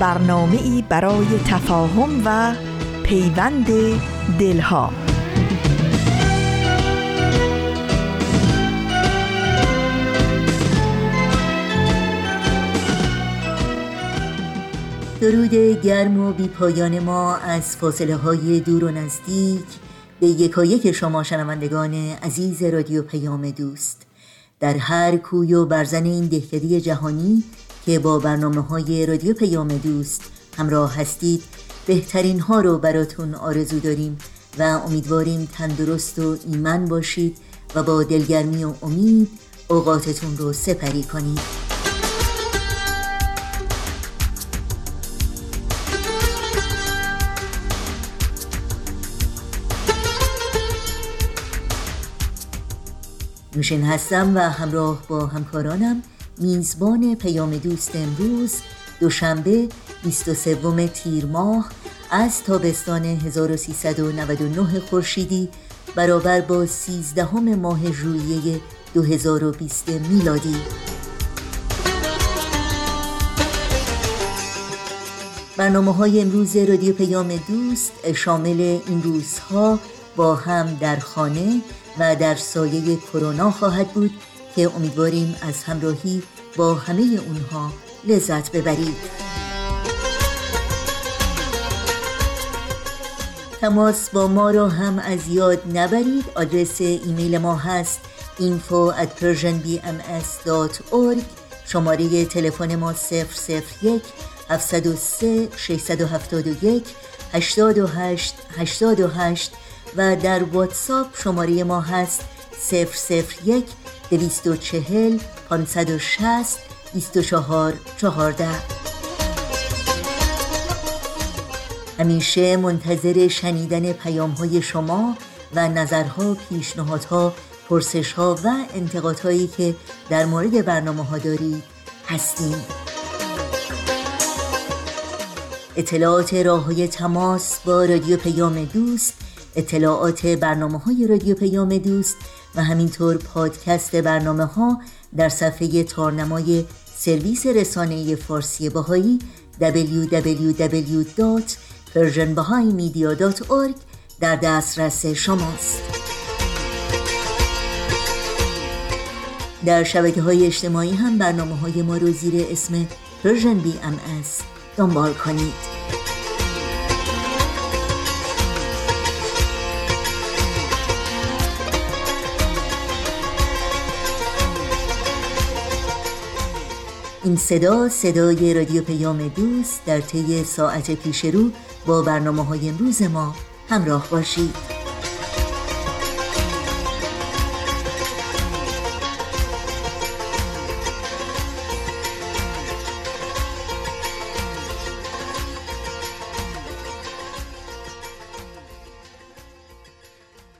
برنامه ای برای تفاهم و پیوند دلها. درود گرم و بی پایان ما از فاصله های دور و نزدیک به یکایک شما شنوندگان عزیز رادیو پیام دوست. در هر کوی و برزن این دهکده جهانی که با برنامه های رادیو پیام دوست همراه هستید بهترین ها رو براتون آرزو داریم و امیدواریم تندرست و ایمن باشید و با دلگرمی و امید اوقاتتون رو سپری کنید. نوشین هستم و همراه با همکارانم میزبان پیام دوست امروز دوشنبه 23 تیر ماه از تابستان 1399 خورشیدی برابر با 13 ماه ژوئیه 2020 میلادی. برنامه های امروز رادیو پیام دوست شامل این روزها با هم در خانه و در سایه کرونا خواهد بود. که امیدواریم از همراهی با همه اونها لذت ببرید. تماس با ما را هم از یاد نبرید. آدرس ایمیل ما هست info at persianbms.org شماره تلفن ما 001 703 671 828 828 و در واتساپ شماره ما هست 001 240 560 24 14 همیشه منتظر شنیدن پیام های شما و نظرها، پیشنهادها، پرسشها و انتقادهایی که در مورد برنامه ها دارید هستیم اطلاعات راه های تماس با رادیو پیام دوست اطلاعات برنامه های رادیو پیام دوست و همینطور پادکست برنامه ها در صفحه تارنمای سرویس رسانه فارسی باهایی www.persianbahaimedia.org در دسترس شماست. در شبکه های اجتماعی هم برنامه های ما رو زیر اسم Persian BMS دنبال کنید. این صدا صدای رادیو پیام دوست در طی ساعت پیش رو با برنامه های امروز ما همراه باشید.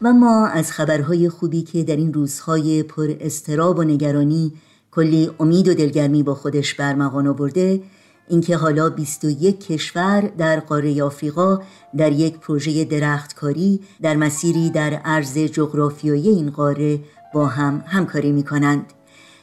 و ما از خبرهای خوبی که در این روزهای پر استراب و نگرانی کلی امید و دلگرمی با خودش برمغان آورده اینکه حالا 21 کشور در قاره آفریقا در یک پروژه درختکاری در مسیری در عرض جغرافیایی این قاره با هم همکاری می کنند.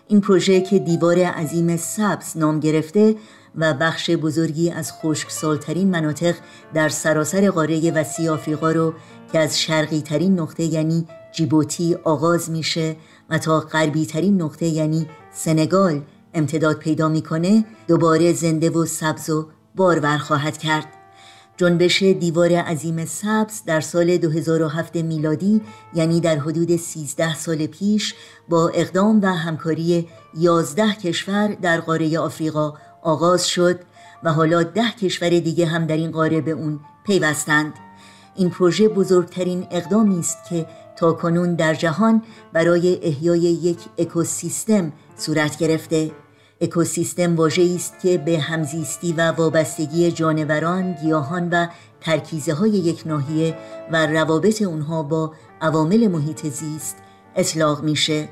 این پروژه که دیوار عظیم سبز نام گرفته و بخش بزرگی از خشکسالترین مناطق در سراسر قاره وسیع آفریقا رو که از شرقی ترین نقطه یعنی جیبوتی آغاز میشه و تا غربی ترین نقطه یعنی سنگال امتداد پیدا می‌کنه دوباره زنده و سبز و بارور خواهد کرد. جنبش دیوار عظیم سبز در سال 2007 میلادی یعنی در حدود 13 سال پیش با اقدام و همکاری 11 کشور در قاره آفریقا آغاز شد و حالا ده کشور دیگه هم در این قاره به اون پیوستند. این پروژه بزرگترین اقدامی است که تا کنون در جهان برای احیای یک اکوسیستم صورت گرفته. اکوسیستم واژه است که به همزیستی و وابستگی جانوران، گیاهان و ترکیزه های یک ناحیه و روابط اونها با عوامل محیط زیست اطلاق میشه.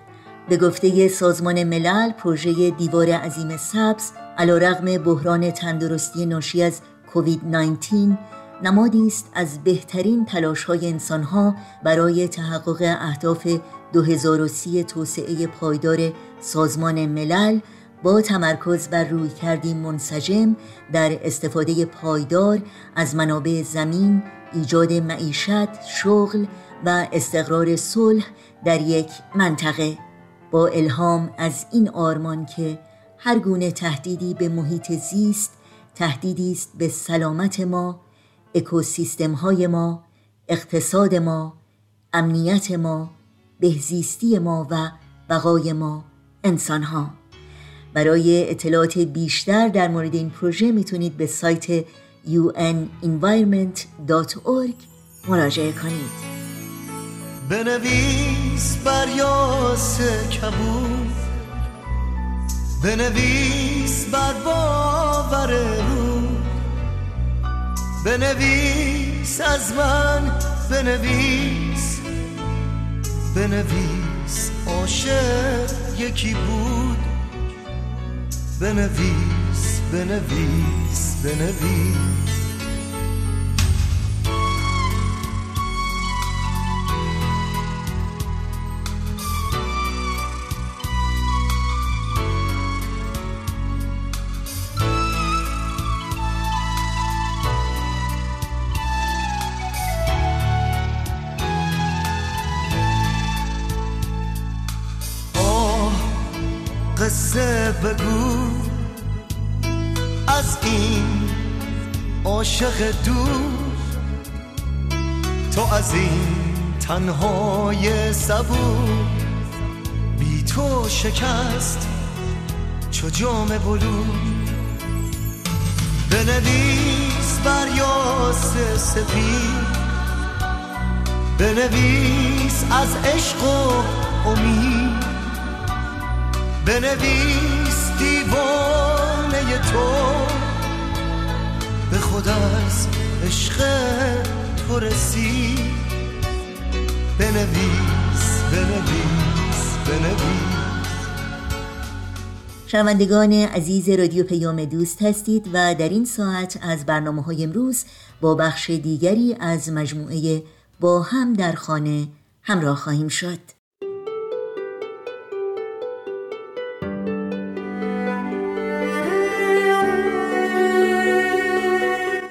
به گفته سازمان ملل پروژه دیوار عظیم سبز علا رغم بحران تندرستی ناشی از کووید 19 نمادی است از بهترین تلاش های انسان ها برای تحقق اهداف 2030 توسعه پایدار سازمان ملل با تمرکز بر روی کردی منسجم در استفاده پایدار از منابع زمین، ایجاد معیشت، شغل و استقرار صلح در یک منطقه. با الهام از این آرمان که هر گونه تهدیدی به محیط زیست تهدیدی است به سلامت ما، اکوسیستم های ما، اقتصاد ما، امنیت ما، بهزیستی ما و بقای ما انسان ها. برای اطلاعات بیشتر در مورد این پروژه می‌تونید به سایت unenvironment.org مراجعه کنید. بنویس بر یاس کبود بنویس بر باور رو بنویس از من بنویس بنویس. عاشق یکی بود. بنویس بنویس بنویس. عاشق دور تو از این تنهای صبور. بی تو شکست چو جام بلو بنویس بر یاس سفید. بنویس از عشق و امید. بنویس دیوانه تو. به خود از عشق تو رسید. بنویس بنویس بنویس. شنوندگان عزیز رادیو پیام دوست هستید و در این ساعت از برنامه های امروز با بخش دیگری از مجموعه با هم در خانه همراه خواهیم شد.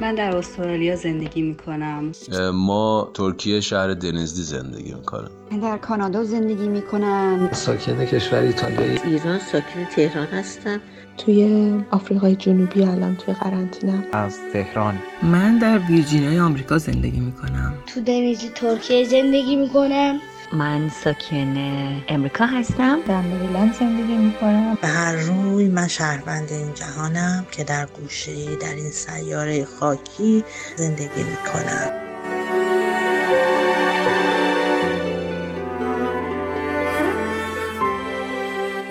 من در استرالیا زندگی می کنم ما ترکیه شهر دنزدی زندگی می کنم من در کانادا زندگی می کنم ساکن کشور ایتالیا. ایران ساکن تهران هستم. توی آفریقای جنوبی الان توی قرنطینه. از تهران. من در ویرجینیای آمریکا زندگی می کنم تو دنیزی ترکیه زندگی می کنم من ساکن امریکا هستم. در مریلند زندگی می کنم به هر روی من شهروند این جهانم که در گوشه در این سیاره خاکی زندگی می کنم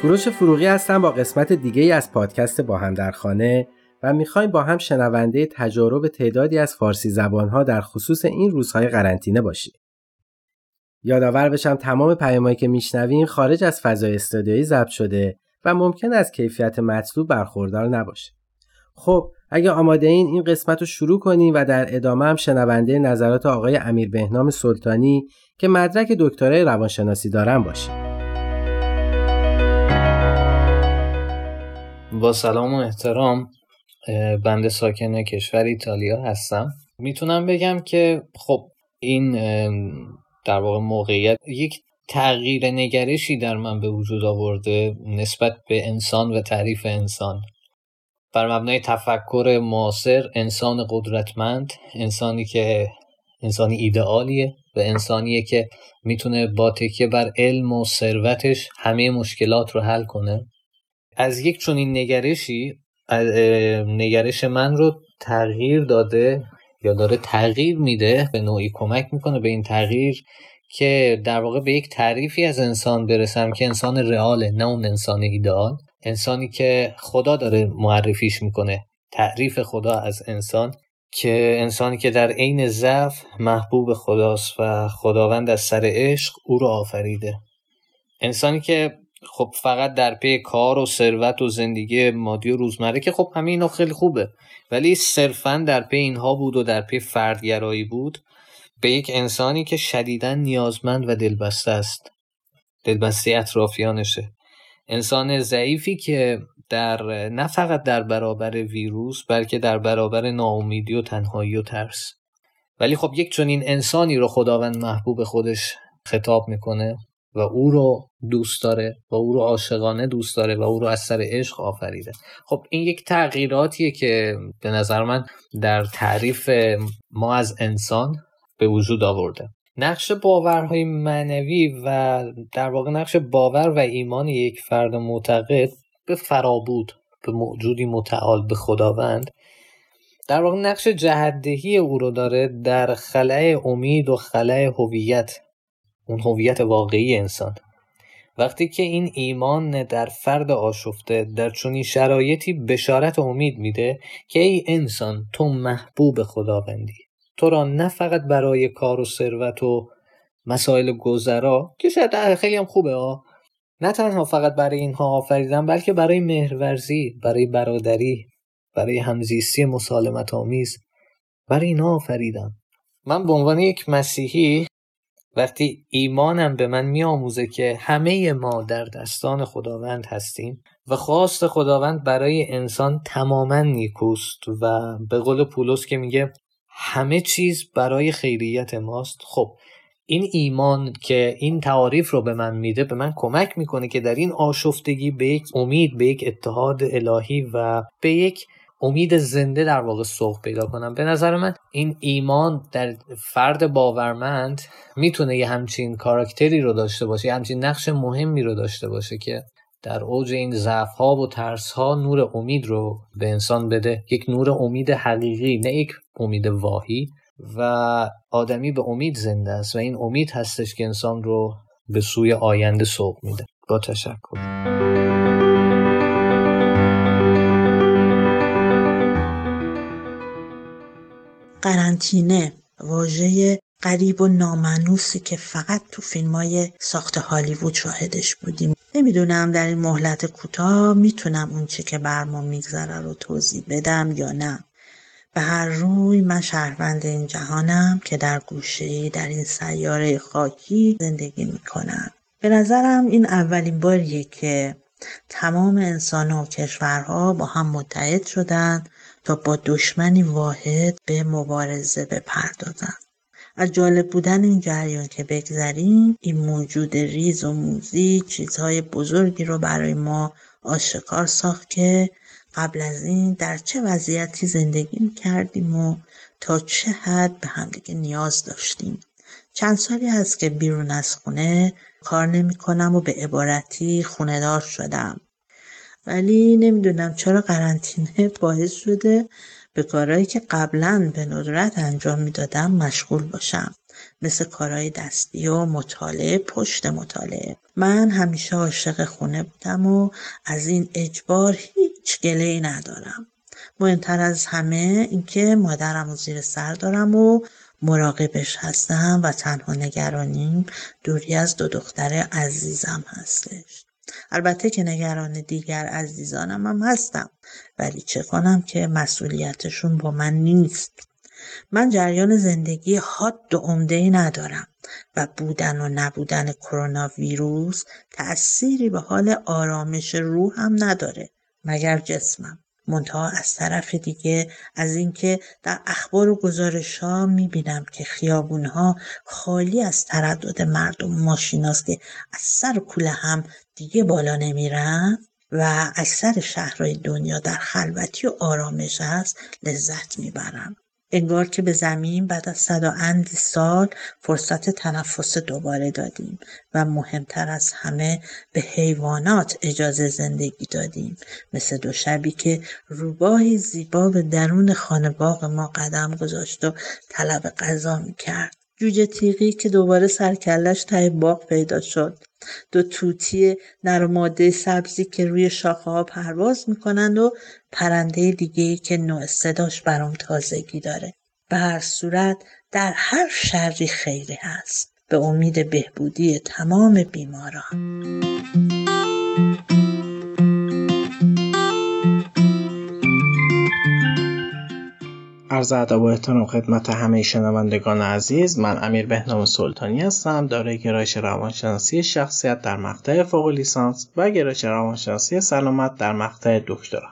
کوروش فروغی هستم با قسمت دیگه ای از پادکست با هم در خانه و می‌خوایم با هم شنونده تجارب تعدادی از فارسی زبانها در خصوص این روزهای قرنطینه باشیم. یادآور بشم تمام پیامایی که میشنویم خارج از فضای استودیویی ضبط شده و ممکن از کیفیت مطلوب برخوردار نباشه. خب اگه آماده این این قسمت رو شروع کنیم و در ادامه هم شنونده نظرات آقای امیر بهنام سلطانی که مدرک دکترای روانشناسی دارن باشیم. با سلام و احترام بنده ساکن کشور ایتالیا هستم می‌تونم بگم که خب این در واقع موقعیت. یک تغییر نگرشی در من به وجود آورده نسبت به انسان و تعریف انسان. بر مبنای تفکر معاصر انسان قدرتمند انسانی که انسانی ایدئالیه و انسانیه که می‌تونه با تکیه بر علم و ثروتش همه مشکلات رو حل کنه. از یک چنین نگرشی نگرش من رو تغییر داده یا داره تغییر میده به نوعی کمک می‌کنه به این تغییر که در واقع به یک تعریفی از انسان برسم که انسان رئاله نه اون انسان ایدئال. انسانی که خدا داره معرفیش می‌کنه تعریف خدا از انسان که انسانی که در عین ضعف محبوب خداست و خداوند از سر عشق او رو آفریده. انسانی که خب فقط در پی کار و ثروت و زندگی مادی و روزمره که خب همه اینا خیلی خوبه. ولی صرفا در پی اینها بود و در پی فردگرایی بود. به یک انسانی که شدیدا نیازمند و دلبسته است. دلبسته اطرافیانشه. انسان ضعیفی که در نه فقط در برابر ویروس بلکه در برابر ناامیدی و تنهایی و ترس. ولی خب یک چنین انسانی رو خداوند محبوب خودش خطاب می‌کنه. و او رو دوست داره و او رو عاشقانه دوست داره و او رو از سر عشق آفریده. خب این یک تغییراتیه که به نظر من در تعریف ما از انسان به وجود آورده. نقش باورهای معنوی و در واقع نقش باور و ایمان یک فرد معتقد به فرابود به موجودی متعال به خداوند در واقع نقش جهدهی او رو داره در خلع امید و خلع هویت. اون هویت واقعی انسان. وقتی که این ایمان در فرد آشفته در چنین شرایطی بشارت و امید میده که ای انسان تو محبوب خداوندی. تو را نه فقط برای کار و ثروت و مسائل گذرا که شاید خیلی هم خوبه ها نه تنها فقط برای اینها آفریدم بلکه برای مهرورزی برای برادری برای همزیستی مسالمت آمیز برای اینها آفریدم. من به عنوان یک مسیحی وقتی ایمانم به من میآموزه که همه ما در دستان خداوند هستیم و خواست خداوند برای انسان تماما نیکوست و به قول پولس که میگه همه چیز برای خیریت ماست. خب این ایمان که این تعاریف رو به من میده به من کمک می‌کنه که در این آشفتگی به یک امید به یک اتحاد الهی و به یک امید زنده در واقع سوق پیدا کنم. به نظر من این ایمان در فرد باورمند می‌تونه یه همچین کاراکتری رو داشته باشه یه همچین نقش مهمی رو داشته باشه که در اوج این ضعف ها و ترس ها نور امید رو به انسان بده. یک نور امید حقیقی نه یک امید واهی. و آدمی به امید زنده است و این امید هستش که انسان رو به سوی آینده سوق میده. با تشکر. قرنطینه واژه قریب و نامنوسی که فقط تو فیلم های ساخت هالیوود شاهدش بودیم. نمی‌دونم در این مهلت کوتاه می‌تونم اون چه که بر ما میگذره رو توضیح بدم یا نه. به هر روی من شهروند این جهانم که در گوشه در این سیاره خاکی زندگی می‌کنم. به نظرم این اولین باریه که تمام انسان و کشورها با هم متحد شدند تا با دشمنی واحد به مبارزه بپردازند از جالب بودن این جریان که بگذریم این موجود ریز و موزی چیزهای بزرگی رو برای ما آشکار ساخت که قبل از این در چه وضعیتی زندگی کردیم و تا چه حد به همدیگه نیاز داشتیم. چند سالی هست که بیرون از خونه کار نمی کنم و به عبارتی خونه دار شدم. ولی نمی‌دونم چرا قرنطینه باعث شده به کارهایی که قبلا به ندرت انجام می‌دادم مشغول باشم. مثل کارهای دستی و مطالعه پشت مطالعه. من همیشه عاشق خونه بودم و از این اجبار هیچ گله ای ندارم. مهمتر از همه اینکه مادرم و زیر سر دارم و مراقبش هستم و تنها نگرانیم دوری از دو دختر عزیزم هستش. البته که نگران دیگر عزیزانم هم هستم ولی چه کنم که مسئولیتشون با من نیست. من جریان زندگی حاد و عمده ندارم و بودن و نبودن کرونا ویروس تأثیری به حال آرامش روح هم نداره مگر جسمم. منتها از طرف دیگه از اینکه در اخبار و گزارش ها می‌بینم که خیابون ها خالی از تردد مردم ماشیناست که از سر کوله هم دیگه بالا نمیرن و اکثر شهرهای دنیا در خلوتی و آرامش هست لذت می‌برم. انگار که به زمین بعد از صد و اندی سال فرصت تنفس دوباره دادیم و مهمتر از همه به حیوانات اجازه زندگی دادیم. مثل دو شبی که روباهی زیبا به درون خانه باغ ما قدم گذاشت و طلب غذا می‌کرد. جوجه تیغی که دوباره سرکلش ته باغ پیدا شد. دو توتی نر ماده سبزی که روی شاخه ها پرواز می‌کنند و پرنده دیگه که نوع صداش برام تازگی داره. به هر صورت در هر شری خیری هست به امید بهبودی تمام بیماران. عرض ادب و احترام خدمت همه شنوندگان عزیز من امیر بهنام سلطانی هستم دارای گرایش روانشناسی شخصیت در مقطع فوق لیسانس و گرایش روانشناسی سلامت در مقطع دکترا.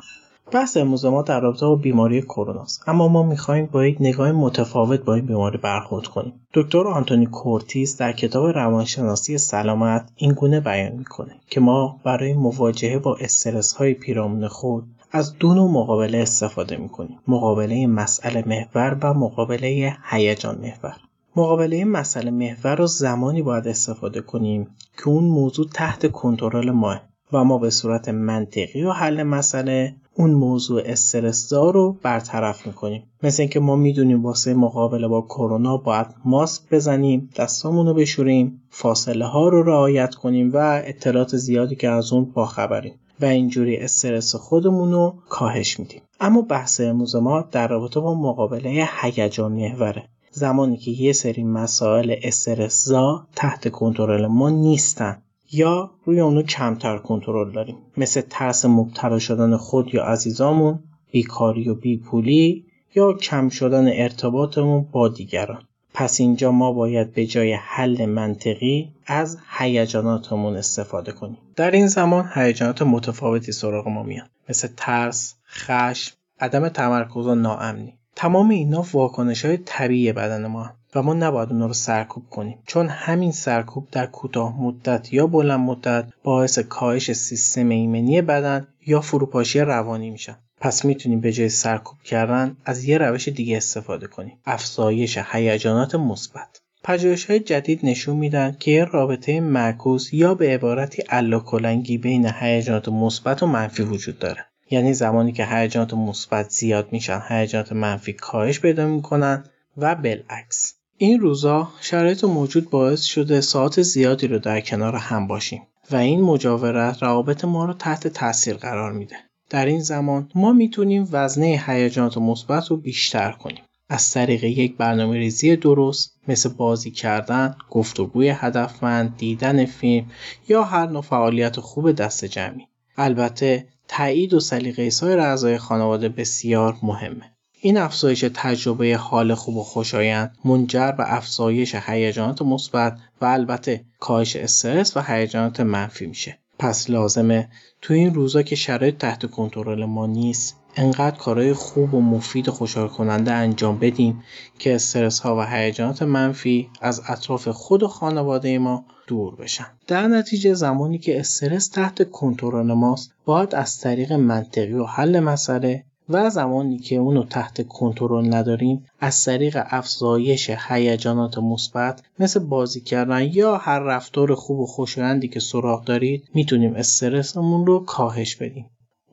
بحث امروز ما در رابطه با بیماری کرونا است اما ما می‌خوایم با یک نگاه متفاوت با این بیماری برخورد کنیم. دکتر آنتونی کورتیز در کتاب روانشناسی سلامت این گونه بیان می‌کنه که ما برای مواجهه با استرس های پیرامون خود از دو نوع مقابله استفاده می‌کنیم. مقابله مسئله محور و مقابله هیجان محور. مقابله مسئله محور رو زمانی باید استفاده کنیم که اون موضوع تحت کنترل ماه و ما به صورت منطقی و حل مسئله اون موضوع استرسزا رو برطرف می‌کنیم. مثل اینکه ما می‌دونیم واسه مقابله با کرونا باید ماسک بزنیم دستامون رو بشوریم فاصله ها رو رعایت کنیم و اطلاعات زیادی که از اون باخبریم و اینجوری استرس خودمون رو کاهش میدیم. اما بحث امروز ما در رابطه با مقابله هیجان محوره. زمانی که یه سری مسائل استرسزا تحت کنترل ما نیستن یا روی اونو کمتر کنترل داریم. مثل ترس مبتلا شدن خود یا عزیزامون بیکاری و بیپولی یا کم شدن ارتباطمون با دیگران. پس اینجا ما باید به جای حل منطقی از هیجاناتمون استفاده کنیم. در این زمان هیجانات متفاوتی سراغ ما میان. مثل ترس خشم عدم تمرکز و ناامنی. تمام اینا واکنش های طبیعی بدن ما هم. و ما نباید اونا رو سرکوب کنیم. چون همین سرکوب در کوتاه مدت یا بلند مدت باعث کاهش سیستم ایمنی بدن یا فروپاشی روانی میشن. پس می‌تونیم به جای سرکوب کردن از یه روش دیگه استفاده کنیم. افزایش هیجانات مثبت. پژوهش های جدید نشون میدن که یه رابطه معکوس یا به عبارتی الاکلنگی بین هیجانات مثبت و منفی وجود داره. یعنی زمانی که هیجانات مثبت زیاد میشن هیجانات منفی کاهش پیدا می‌کنن و بالعکس. این روزا شرایط موجود باعث شده ساعت زیادی رو در کنار هم باشیم و این مجاورت روابط ما رو تحت تاثیر قرار میده. در این زمان ما می‌تونیم وزنه هیجانات مثبت رو بیشتر کنیم از طریق یک برنامه ریزی درست مثل بازی کردن، گفتگوی هدفمند، دیدن فیلم یا هر نوع فعالیت خوب دست جمعی. البته تایید و سلیقه سایر اعضای خانواده بسیار مهمه. این افزایش تجربه حال خوب و خوشایند منجر به افزایش هیجانات مثبت و البته کاهش استرس و هیجانات منفی میشه. پس لازمه. تو این روزا که شرایط تحت کنترل ما نیست انقدر کارهای خوب و مفید و خوشحال کننده انجام بدیم که استرس ها و هیجانات منفی از اطراف خود و خانواده ما دور بشن. در نتیجه زمانی که استرس تحت کنترل ماست باید از طریق منطقی و حل مسئله و زمانی که اونو تحت کنترل نداریم از طریق افزایش هیجانات مثبت مثل بازی کردن یا هر رفتار خوب و خوشایندی که سراغ دارید می‌تونیم استرسمون رو کاهش بدیم.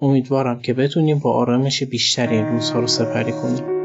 امیدوارم که بتونیم با آرامش بیشتری این روزها رو سپری کنیم.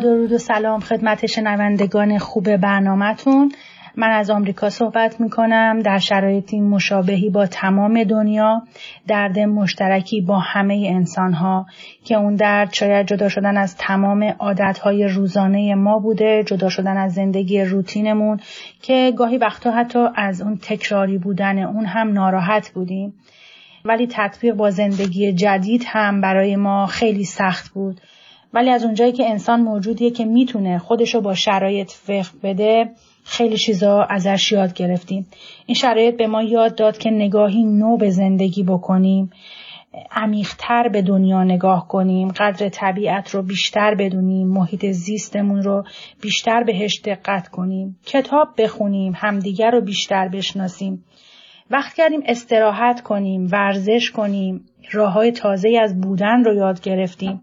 درود و سلام خدمت شنوندگان خوب برنامهتون. من از آمریکا صحبت می کنم در شرایطی مشابهی با تمام دنیا درد مشترکی با همه انسان ها که اون درد شاید جدا شدن از تمام عادت های روزانه ما بوده جدا شدن از زندگی روتینمون که گاهی وقتا حتی از اون تکراری بودن اون هم ناراحت بودیم. ولی تطبیق با زندگی جدید هم برای ما خیلی سخت بود. ولی از اونجایی که انسان موجودیه که می‌تونه خودشو با شرایط فقه بده خیلی چیزا ازش یاد گرفتیم. این شرایط به ما یاد داد که نگاهی نو به زندگی بکنیم عمیقتر به دنیا نگاه کنیم قدر طبیعت رو بیشتر بدونیم محیط زیستمون رو بیشتر بهش دقت کنیم کتاب بخونیم همدیگر رو بیشتر بشناسیم. وقت کردیم استراحت کنیم ورزش کنیم راه های تازه از بودن رو یاد گرفتیم.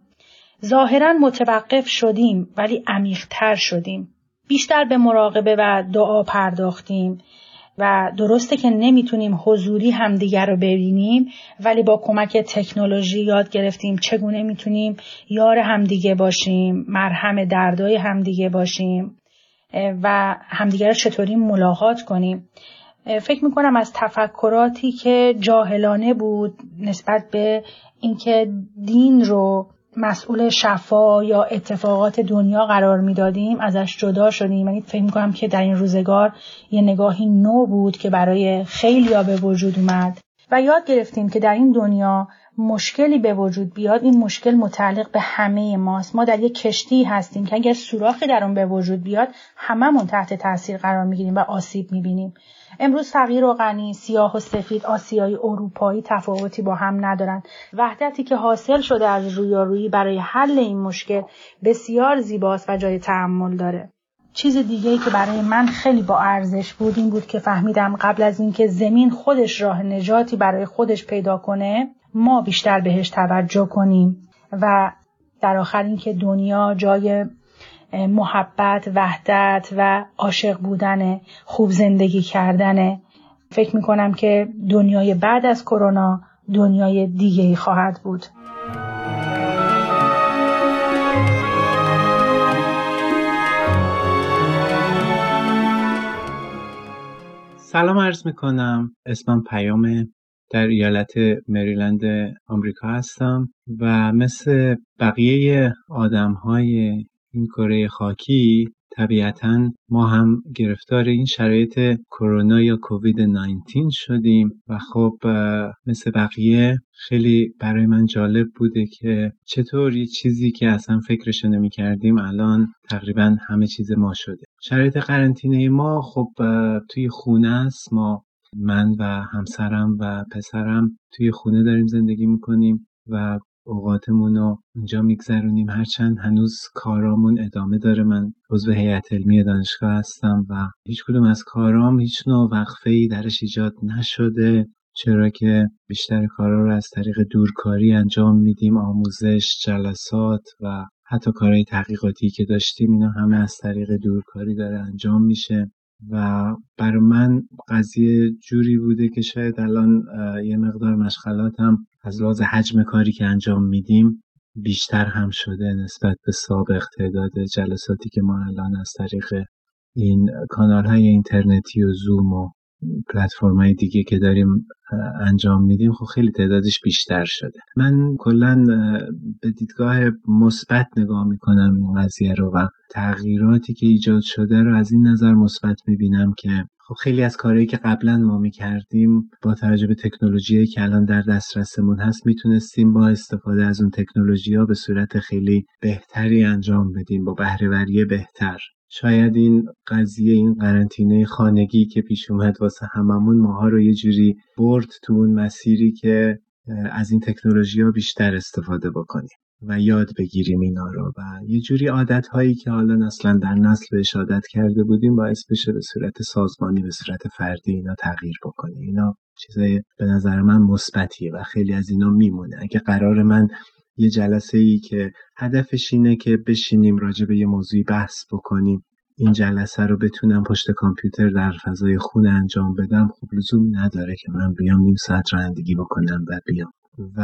ظاهرا متوقف شدیم ولی عمیقتر شدیم. بیشتر به مراقبه و دعا پرداختیم و درسته که نمی‌تونیم حضوری همدیگر رو ببینیم ولی با کمک تکنولوژی یاد گرفتیم چگونه می‌تونیم یار همدیگه باشیم مرهم دردای همدیگه باشیم و همدیگر رو چطوری ملاقات کنیم. فکر می‌کنم از تفکراتی که جاهلانه بود نسبت به اینکه دین رو مسئول شفا یا اتفاقات دنیا قرار می‌دادیم ازش جدا شدیم. یعنی فکر می‌کنم که در این روزگار یه نگاهی نو بود که برای خیلی ها به وجود اومد. و یاد گرفتیم که در این دنیا مشکلی به وجود بیاد این مشکل متعلق به همه ماست. ما در یک کشتی هستیم که اگر سوراخی در اون به وجود بیاد هممون تحت تاثیر قرار می‌گیریم و آسیب می‌بینیم. امروز فقیر و غنی سیاه و سفید آسیایی اروپایی تفاوتی با هم ندارند وحدتی که حاصل شده از رویارویی برای حل این مشکل بسیار زیباست و جای تحمل داره. چیز دیگه ای که برای من خیلی با ارزش بود این بود که فهمیدم قبل از اینکه زمین خودش راه نجاتی برای خودش پیدا کنه ما بیشتر بهش توجه کنیم و در آخر اینکه دنیا جای محبت وحدت و عاشق بودن خوب زندگی کردن. فکر می کنم که دنیای بعد از کرونا دنیای دیگه ای خواهد بود. سلام عرض می کنم اسمم پیامه در ایالت مریلند آمریکا هستم و مثل بقیه آدم های این کره خاکی طبیعتا ما هم گرفتار این شرایط کرونا یا کووید 19 شدیم و خب مثل بقیه خیلی برای من جالب بوده که چطور یه چیزی که اصلا فکرش نمی کردیم الان تقریبا همه چیز ما شده. شرایط قرنطینه ما خب توی خونه است. ما من و همسرم و پسرم توی خونه داریم زندگی می‌کنیم و اوقاتمون رو اونجا میگذرونیم. هرچند هنوز کارامون ادامه داره. من عضو هیئت علمی دانشگاه هستم و هیچ کدوم از کارام هیچ نوع وقفه ای درش ایجاد نشده چرا که بیشتر کارا رو از طریق دورکاری انجام میدیم. آموزش جلسات و حتی کارهای تحقیقاتی که داشتیم اینا همه از طریق دورکاری داره انجام میشه. و برای من قضیه جوری بوده که شاید الان یه مقدار مشغلاتم از لحاظ حجم کاری که انجام میدیم بیشتر هم شده نسبت به سابق تعداد جلساتی که ما الان از طریق این کانال های اینترنتی و زوم و پلتفرم های دیگه که داریم انجام میدیم خب خیلی تعدادش بیشتر شده. من کلا به دیدگاه مثبت نگاه می‌کنم این قضیه رو و تغییراتی که ایجاد شده رو از این نظر مثبت می‌بینم که خب خیلی از کارهایی که قبلا ما می‌کردیم با توجه به تکنولوژی که الان در دسترسمون هست می‌تونستیم با استفاده از اون تکنولوژی ها به صورت خیلی بهتری انجام بدیم با بهرهوری بهتر. شاید این قضیه این قرنطینه خانگی که پیش اومد واسه هممون ماها رو یه جوری برد تو اون مسیری که از این تکنولوژی ها بیشتر استفاده بکنیم و یاد بگیریم اینا رو و یه جوری عادت هایی که حالا اصلا در نسل بهش عادت کرده بودیم باعث بشه به صورت سازمانی به صورت فردی اینا تغییر بکنه. اینا چیزای به نظر من مثبتیه و خیلی از اینا میمونه. اگه قرار من یه جلسه ای که هدفش اینه که بشینیم راجع به یه موضوعی بحث بکنیم. این جلسه رو بتونم پشت کامپیوتر در فضای خونه انجام بدم. خب لزوم نداره که من بیام نیم ساعت رانندگی بکنم و بیام. و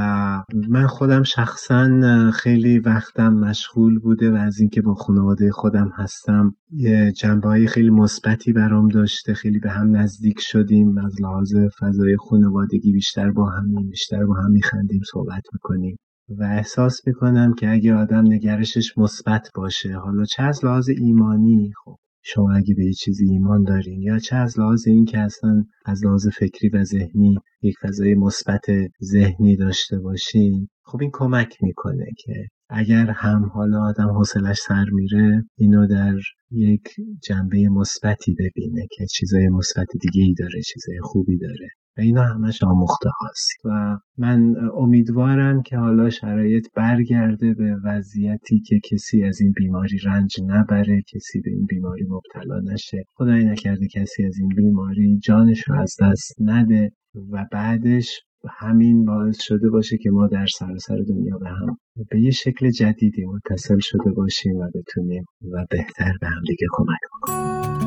من خودم شخصا خیلی وقتم مشغول بوده و از اینکه با خانواده خودم هستم یه جنبه های خیلی مثبتی برام داشته. خیلی به هم نزدیک شدیم. از لحاظ فضای خانوادگی بیشتر با هم بیشتر با هم میخندیم صحبت می‌کنیم. و احساس می‌کنم که اگه آدم نگرشش مثبت باشه حالا چه از لحاظ ایمانی؟ خب شما اگه به یه چیزی ایمان دارین یا چه از لحاظ این که اصلا از لحاظ فکری و ذهنی یک فضای مثبت ذهنی داشته باشین خب این کمک می‌کنه که اگر هم حالا آدم حوصلش سر میره اینو در یک جنبه مثبتی ببینه که چیزای مثبت دیگه ای داره چیزای خوبی داره. و اینا همش آموخته هاست و من امیدوارم که حالا شرایط برگرده به وضعیتی که کسی از این بیماری رنج نبره کسی به این بیماری مبتلا نشه. خدای نکرده کسی از این بیماری جانش رو از دست نده و بعدش همین باعث شده باشه که ما در سراسر دنیا به هم به یه شکل جدیدی متصل شده باشیم و بتونیم و بهتر به هم دیگه کمک کنیم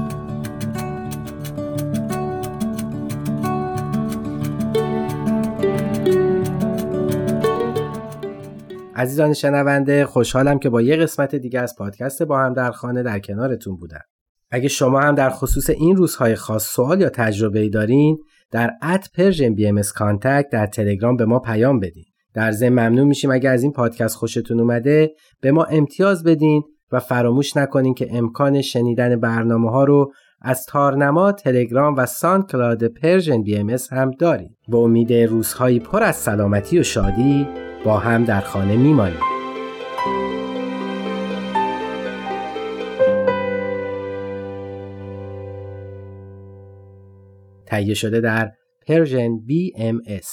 عزیزان شنونده خوشحالم که با یه قسمت دیگه از پادکست با هم در خانه در کنارتون بودم. اگه شما هم در خصوص این روزهای خاص سوال یا تجربه دارین در at Persian BMS در تلگرام به ما پیام بدین. در ضمن ممنون میشیم اگه از این پادکست خوشتون اومده به ما امتیاز بدین و فراموش نکنین که امکان شنیدن برنامه ها رو از تارنما، تلگرام و SoundCloud Persian BMS هم داریم. با امید روزهایی پر از سلامتی و شادی با هم در خانه میمانیم. تهیه شده در پرژن BMS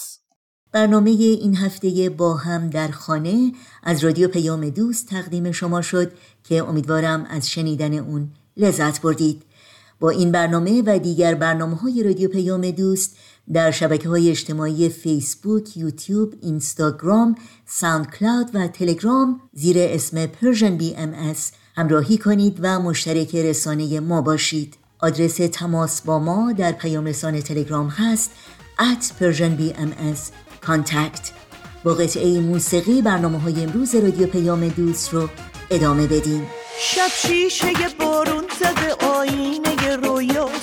برنامه این هفته با هم در خانه از رادیو پیام دوست تقدیم شما شد که امیدوارم از شنیدن اون لذت بردید. با این برنامه و دیگر برنامه های رادیو پیام دوست در شبکه های اجتماعی فیسبوک، یوتیوب، اینستاگرام، SoundCloud و تلگرام زیر اسم BMS همراهی کنید و مشترک رسانه ما باشید. آدرس تماس با ما در پیام رسان تلگرام هست at Persian BMS contact. با قطعه موسیقی برنامه های امروز رادیو پیام دوست رو ادامه بدیم. شب شیشه بارون زده آینه پس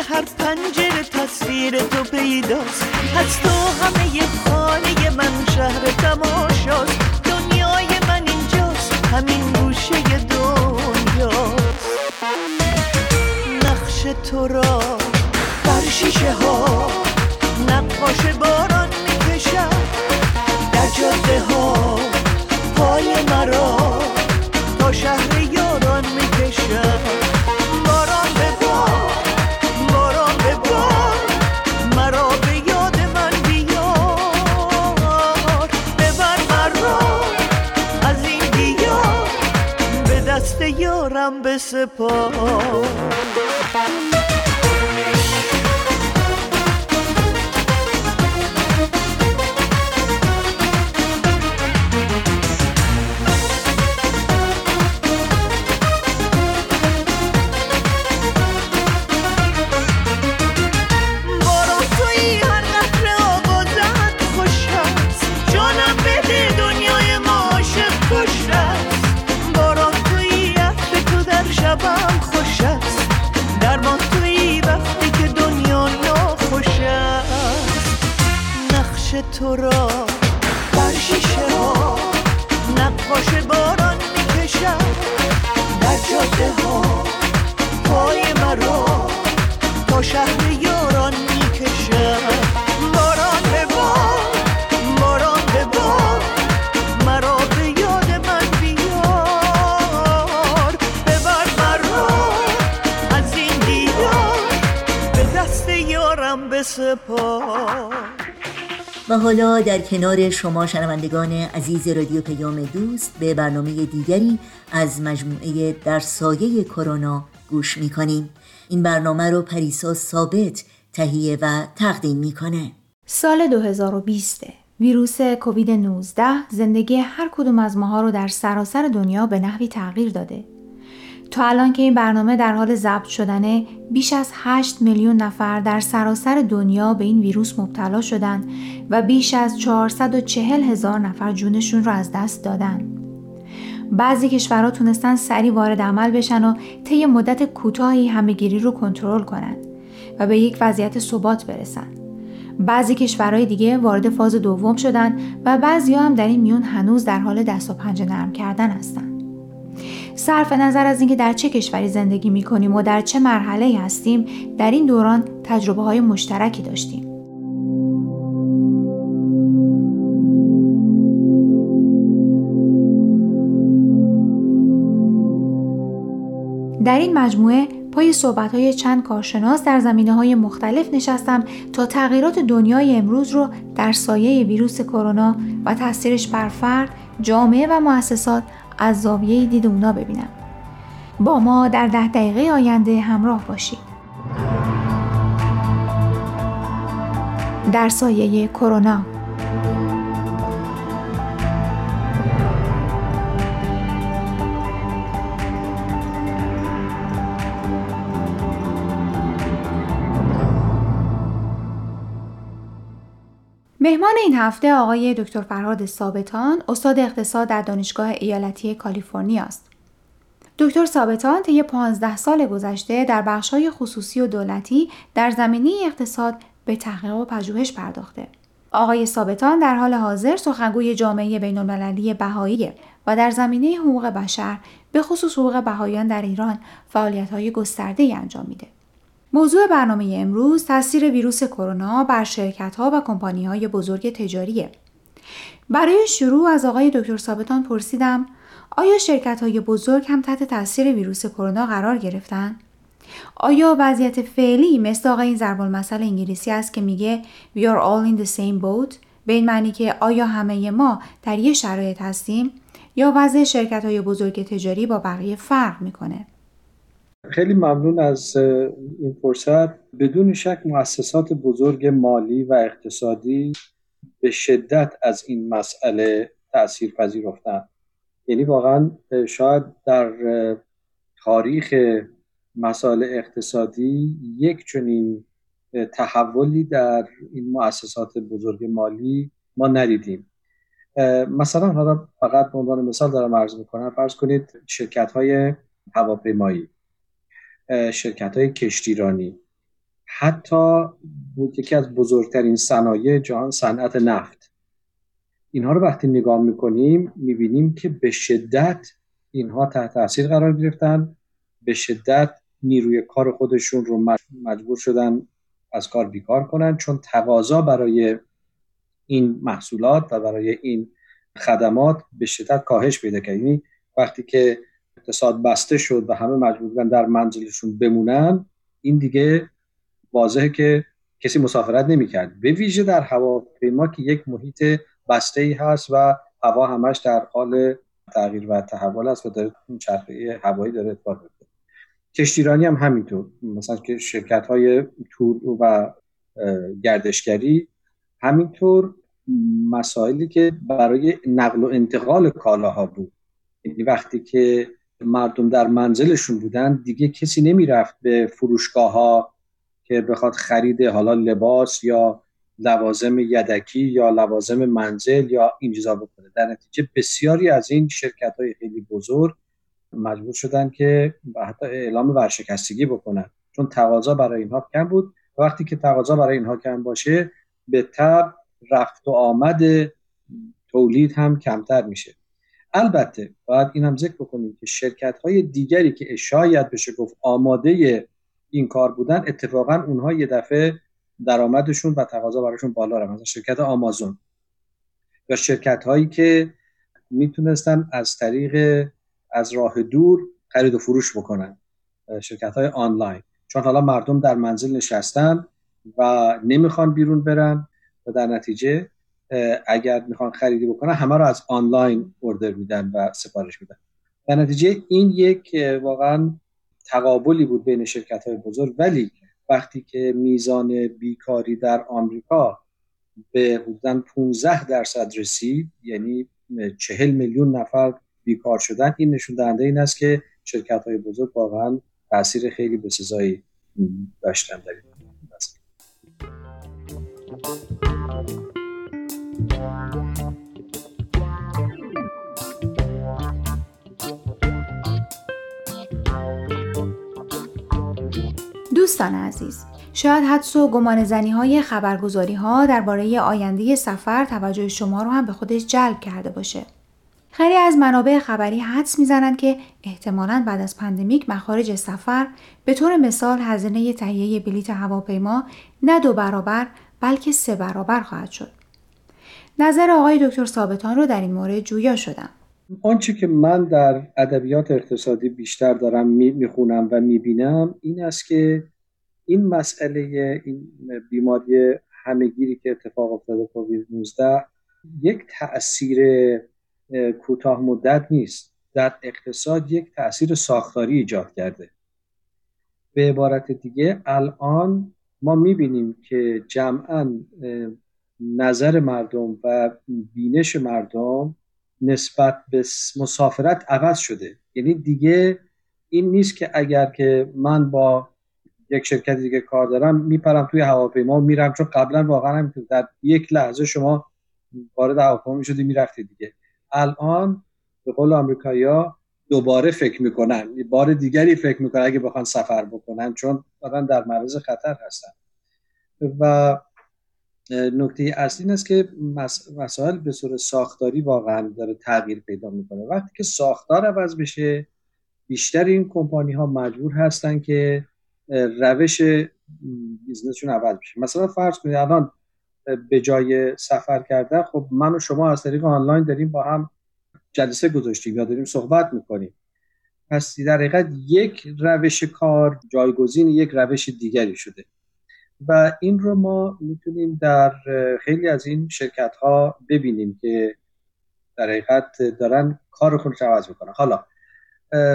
هر پنجره تصویر تو پیداست. از تو همه خانه من شهر تماشاست. دنیای من اینجاست. همین گوشه دنیاست. نقش تو را بر شیشه ها نقاش باران می‌کشم. در جاده ها پای مرا تا شهر یاران می‌کشم. یارم به حالا در کنار شما شنوندگان عزیز رادیو پیام دوست به برنامه دیگری از مجموعه در سایه کرونا گوش می‌کنیم این برنامه رو پریسا ثابت تهیه و تقدیم می‌کنه سال 2020 ویروس کووید 19 زندگی هر کدوم از ماها رو در سراسر دنیا به نحوی تغییر داده. تا الان که این برنامه در حال ضبط شدنه بیش از 8 میلیون نفر در سراسر دنیا به این ویروس مبتلا شدن و بیش از 440 هزار نفر جونشون رو از دست دادن. بعضی کشورها تونستن سریع وارد عمل بشن و طی مدت کوتاهی همهگیری رو کنترل کنند و به یک وضعیت ثبات برسن. بعضی کشورهای دیگه وارد فاز دوم شدن و بعضی هم در این میون هنوز در حال دست و پنجه نرم کردن هستن. صرف نظر از اینکه در چه کشوری زندگی می کنیم و در چه مرحله هستیم در این دوران تجربه های مشترکی داشتیم. در این مجموعه پای صحبت های چند کارشناس در زمینه های مختلف نشستم تا تغییرات دنیای امروز رو در سایه ویروس کرونا و تاثیرش بر فرد، جامعه و مؤسسات از زاویه دید اونا ببینم. با ما در ده دقیقه آینده همراه باشید. در سایه کرونا مهمان این هفته آقای دکتر فرهاد ثابتان استاد اقتصاد در دانشگاه ایالتی کالیفرنیا است. دکتر ثابتان طی 15 سال گذشته در بخش‌های خصوصی و دولتی در زمینه اقتصاد به تحقیق و پژوهش پرداخته. آقای ثابتان در حال حاضر سخنگوی جامعه بین‌المللی بهایی و در زمینه حقوق بشر به خصوص حقوق بهاییان در ایران فعالیت‌های گسترده‌ای انجام میده. موضوع برنامه امروز تاثیر ویروس کرونا بر شرکت ها و کمپانی های بزرگ تجاریه. برای شروع از آقای دکتر ثابتان پرسیدم آیا شرکت های بزرگ هم تحت تاثیر ویروس کرونا قرار گرفتن؟ آیا وضعیت فعلی مثل آقای این ضرب المثل انگلیسی است که میگه We are all in the same boat به این معنی که آیا همه ما در یه شرایط هستیم یا وضع شرکت های بزرگ تجاری با بقیه فرق می‌کنه؟ خیلی ممنون از این فرصت. بدون شک مؤسسات بزرگ مالی و اقتصادی به شدت از این مسئله تأثیر پذیرفتن یعنی واقعا شاید در تاریخ مسائل اقتصادی یک چنین تحولی در این مؤسسات بزرگ مالی ما ندیدیم. مثلا حالا فقط به عنوان مثال دارم عرض می‌کنم فرض کنید شرکت های هواپیمایی. شرکت های کشتیرانی. حتی بود یکی از بزرگترین صنایع جهان صنعت نفت. اینها رو وقتی نگاه می‌کنیم می‌بینیم که به شدت اینها تحت تاثیر قرار گرفتن. به شدت نیروی کار خودشون رو مجبور شدن از کار بیکار کنن چون تقاضا برای این محصولات و برای این خدمات به شدت کاهش پیدا کرد یعنی وقتی که اقتصاد بسته شد و همه مجبور بودن در منزلشون بمونن این دیگه واضحه که کسی مسافرت نمی‌کرد. به ویژه در هواپیما که یک محیط بسته ای هست و هوا همش در حال تغییر و تحول است و داره چرخه هوایی داره اتفاق میفته کشتیرانی هم همینطور. مثلا که شرکت های تور و گردشگری همینطور مسائلی که برای نقل و انتقال کالاها بود. یعنی وقتی که مردم در منزلشون بودن دیگه کسی نمی‌رفت به فروشگاه ها که بخواد خرید حالا لباس یا لوازم یدکی یا لوازم منزل یا این چیزا بکنه. در نتیجه بسیاری از این شرکت های خیلی بزرگ مجبور شدن که حتی اعلام ورشکستگی بکنن. چون تقاضا برای اینها کم بود. وقتی که تقاضا برای اینها کم باشه به تب رفت و آمد تولید هم کمتر میشه. البته باید این هم ذکر بکنیم که شرکت های دیگری که شاید بشه گفت آماده این کار بودن اتفاقا اونها یه دفعه درآمدشون و تقاضا براشون بالا رفت. مثلا شرکت آمازون یا شرکت هایی که می‌تونستن از طریق از راه دور خرید و فروش بکنن شرکت های آنلاین. چون حالا مردم در منزل نشستن و نمی‌خوان بیرون برن و در نتیجه اگر می‌خوان خریدی بکنن همه رو از آنلاین اوردر میدن و سفارش میدن. در نتیجه این یک واقعا تقابلی بود بین شرکت های بزرگ. ولی وقتی که میزان بیکاری در آمریکا به حدودا 15 درصد رسید یعنی 40 میلیون نفر بیکار شدن این نشون دهنده این است که شرکت های بزرگ واقعا تاثیر خیلی بسزایی داشتن در این دوستان عزیز شاید حدس و گمان زنی های خبرگزاری ها درباره آینده سفر توجه شما رو هم به خودش جلب کرده باشه. خیلی از منابع خبری حدس می‌زنند که احتمالا بعد از پندمیک مخارج سفر به طور مثال هزینه تهیه بلیت هواپیما نه دو برابر بلکه سه برابر خواهد شد. نظر آقای دکتر ثابتان رو در این مورد جویا شدم. آنچه که من در ادبیات اقتصادی بیشتر دارم می‌خونم و می‌بینم این است که این مسئله این بیماری همهگیری که اتفاق افتاده کووید 19 یک تاثیر کوتاه مدت نیست در اقتصاد یک تاثیر ساختاری ایجاد کرده به عبارت دیگه الان ما می‌بینیم که جمعا نظر مردم و بینش مردم نسبت به مسافرت عوض شده. یعنی دیگه این نیست که اگر که من با یک شرکت دیگه کار دارم میپرم توی هواپیما میرم چون قبلا واقعا هم در یک لحظه شما وارد هواپیما می‌شدی می‌رفتی دیگه. الان به قول آمریکایی‌ها دوباره فکر می‌کنن بار دیگری فکر می‌کنن اگه بخوان سفر بکنن چون دارن در معرض خطر هستن. و نکته اصلی این است که مسائل به صورت ساختاری واقعا داره تغییر پیدا می‌کنه. وقتی که ساختار عوض بشه بیشتر این کمپانی ها مجبور هستن که روش بیزنسشون عوض بشه. مثلا فرض کنید الان به جای سفر کردن خب من و شما از طریق آنلاین داریم با هم جلسه گذاشتیم یا داریم صحبت می‌کنیم. پس در حقیقت یک روش کار جایگزین یک روش دیگری شده. و این رو ما می‌تونیم در خیلی از این شرکت ها ببینیم که در حقیقت دارن کار خودش عوض می‌کنن. حالا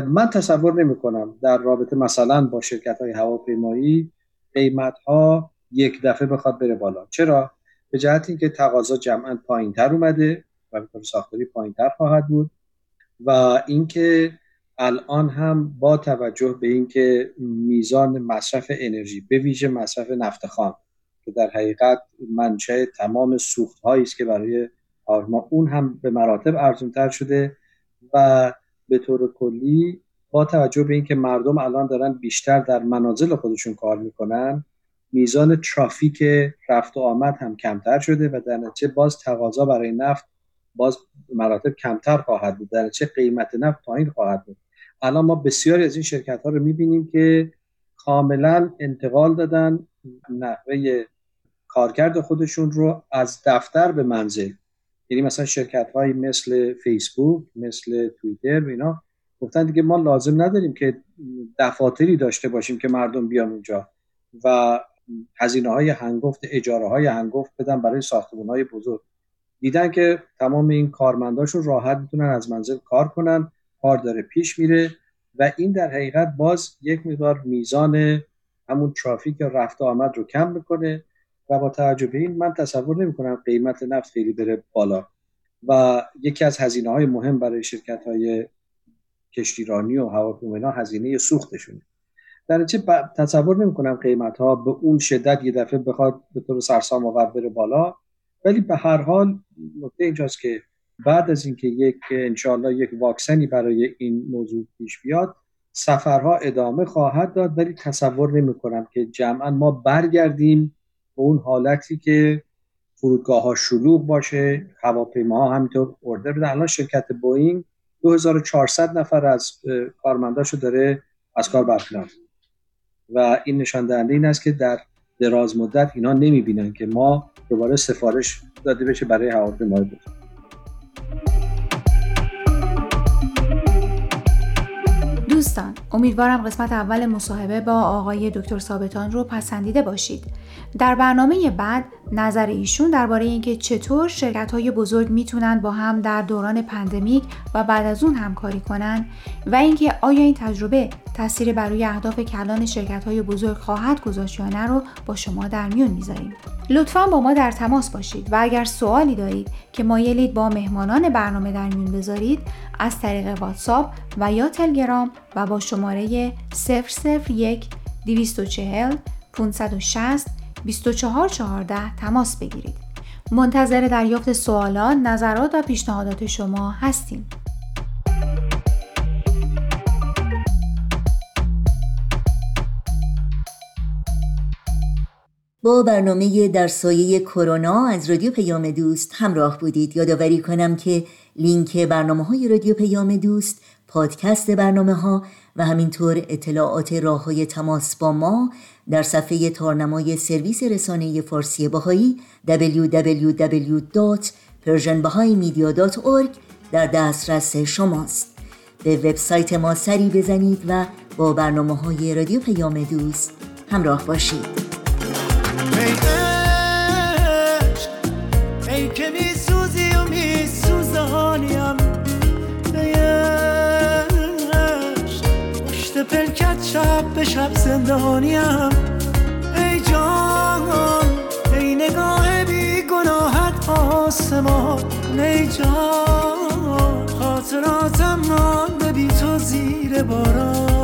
من تصور نمی کنم در رابطه مثلا با شرکت های هواپیمایی قیمت ها یک دفعه بخواد بره بالا. چرا؟ به جهت اینکه تقاضا جمعا پایین تر اومده و به ساختاری پایین تر خواهد بود و اینکه الان هم با توجه به اینکه میزان مصرف انرژی به ویژه مصرف نفت خام که در حقیقت منشأ تمام سوخت هایی است که برای ما اون هم به مراتب ارزون تر شده و به طور کلی با توجه به اینکه مردم الان دارن بیشتر در منازل خودشون کار می‌کنن میزان ترافیک رفت و آمد هم کمتر شده و در نتیجه باز تقاضا برای نفت باز مراتب کمتر خواهد بود در نتیجه قیمت نفت پایین خواهد بود. الان ما بسیاری از این شرکت ها رو می‌بینیم که کاملا انتقال دادن نحوه کارکرد خودشون رو از دفتر به منزل. یعنی مثلا شرکت های مثل فیسبوک مثل توییتر و اینا گفتن دیگه ما لازم نداریم که دفاتری داشته باشیم که مردم بیان اونجا و هزینه های هنگفت اجاره های هنگفت بدن برای ساختمون های بزرگ. دیدن که تمام این کارمنداشون راحت می‌تونن از منزل کار کنن. کار داره پیش میره و این در حقیقت باز یک مقدار میزان همون ترافیک رفت آمد رو کم می‌کنه و با توجه به این من تصور نمی کنم قیمت نفت خیلی بره بالا. و یکی از هزینه های مهم برای شرکت های کشتیرانی و هواپیما هزینه سوختشونه. در نتیجه تصور نمی کنم قیمت ها به اون شدت یه دفعه بخواد به طور سرسام آور بره بالا ولی به هر حال نکته اینجاست که بعد از اینکه یک انشاءالله یک واکسنی برای این موضوع پیش بیاد سفرها ادامه خواهد داد ولی تصور نمی کنم که جمعا ما برگردیم به اون حالتی که فرودگاه ها شلوغ باشه هواپیما ها همینطور اوردر بدن. الان شرکت بوئینگ 2400 نفر از کارمنداشو داره از کار برکنار و این نشان دهنده این است که در دراز مدت اینا نمی‌بینن که ما دوباره سفارش داده بشه برای هواپیمای بود امیدوارم قسمت اول مصاحبه با آقای دکتر ثابتان رو پسندیده باشید. در برنامه بعد نظر ایشون درباره اینکه چطور شرکت های بزرگ می‌تونن با هم در دوران pandemic و بعد از اون همکاری کنن و اینکه آیا این تجربه تاثیر بر روی اهداف کلان شرکت های بزرگ خواهد گذاشت یا نه رو با شما در میون می‌ذاریم. لطفا با ما در تماس باشید و اگر سوالی دارید که مایلید با مهمانان برنامه در میون بذارید از طریق واتساپ و یا تلگرام و با شماره 001 240 560 2414 تماس بگیرید. منتظر دریافت سوالات، نظرات و پیشنهادات شما هستیم. با برنامه در سایه کرونا از رادیو پیام دوست همراه بودید یادآوری کنم که لینک برنامه های رادیو پیام دوست پادکست برنامه ها و همینطور اطلاعات راه های تماس با ما در صفحه تارنمای سرویس رسانه فارسی باهایی www.persianbahaimedia.org در دسترس شماست. به وبسایت ما سری بزنید و با برنامه های رادیو پیام دوست همراه باشید. ای که می سوزی و می سوزانیم پلکت شب به شب زندانیم. ای جان ای نگاه بی گناهت آسمان. ای جان خاطراتم مانده بی تو زیر باران.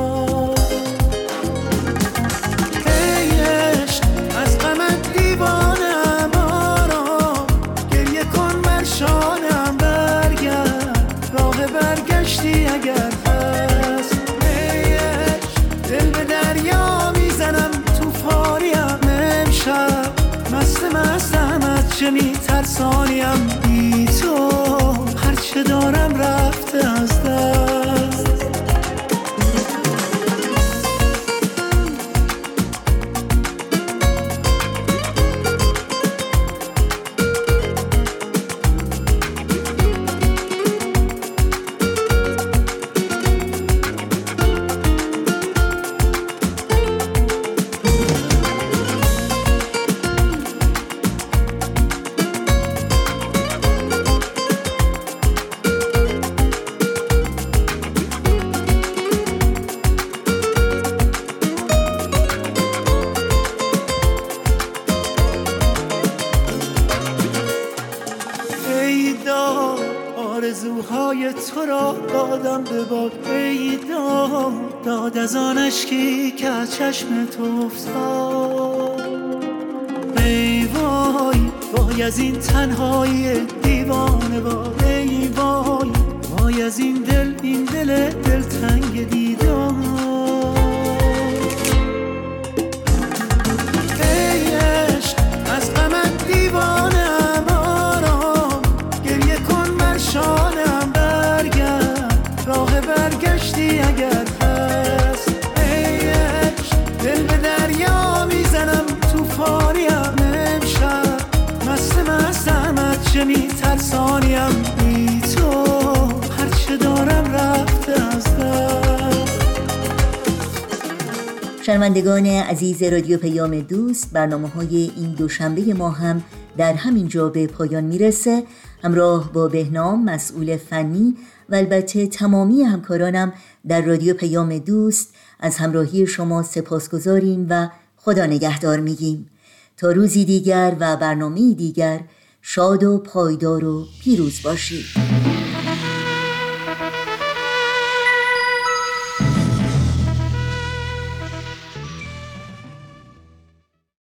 چه میترسانیم بی تو هرچه دارم رفته آرزوهای تو را دادم به باد. ای داد از آن اشکی که از چشم تو افتاد. ای وای وای از این تنهایی دیوانه وای ای وای وای از این دل این دل دلتنگ دیدار. ای میترسانیم بی تو هرچه دارم رفته از شنوندگان عزیز رادیو پیام دوست برنامه های این دوشنبه ما هم در همین جا به پایان می‌رسه. همراه با بهنام مسئول فنی و البته تمامی همکارانم در رادیو پیام دوست از همراهی شما سپاسگزاریم و خدا نگهدار میگیم. تا روزی دیگر و برنامه دیگر شاد و پایدار و پیروز باشید.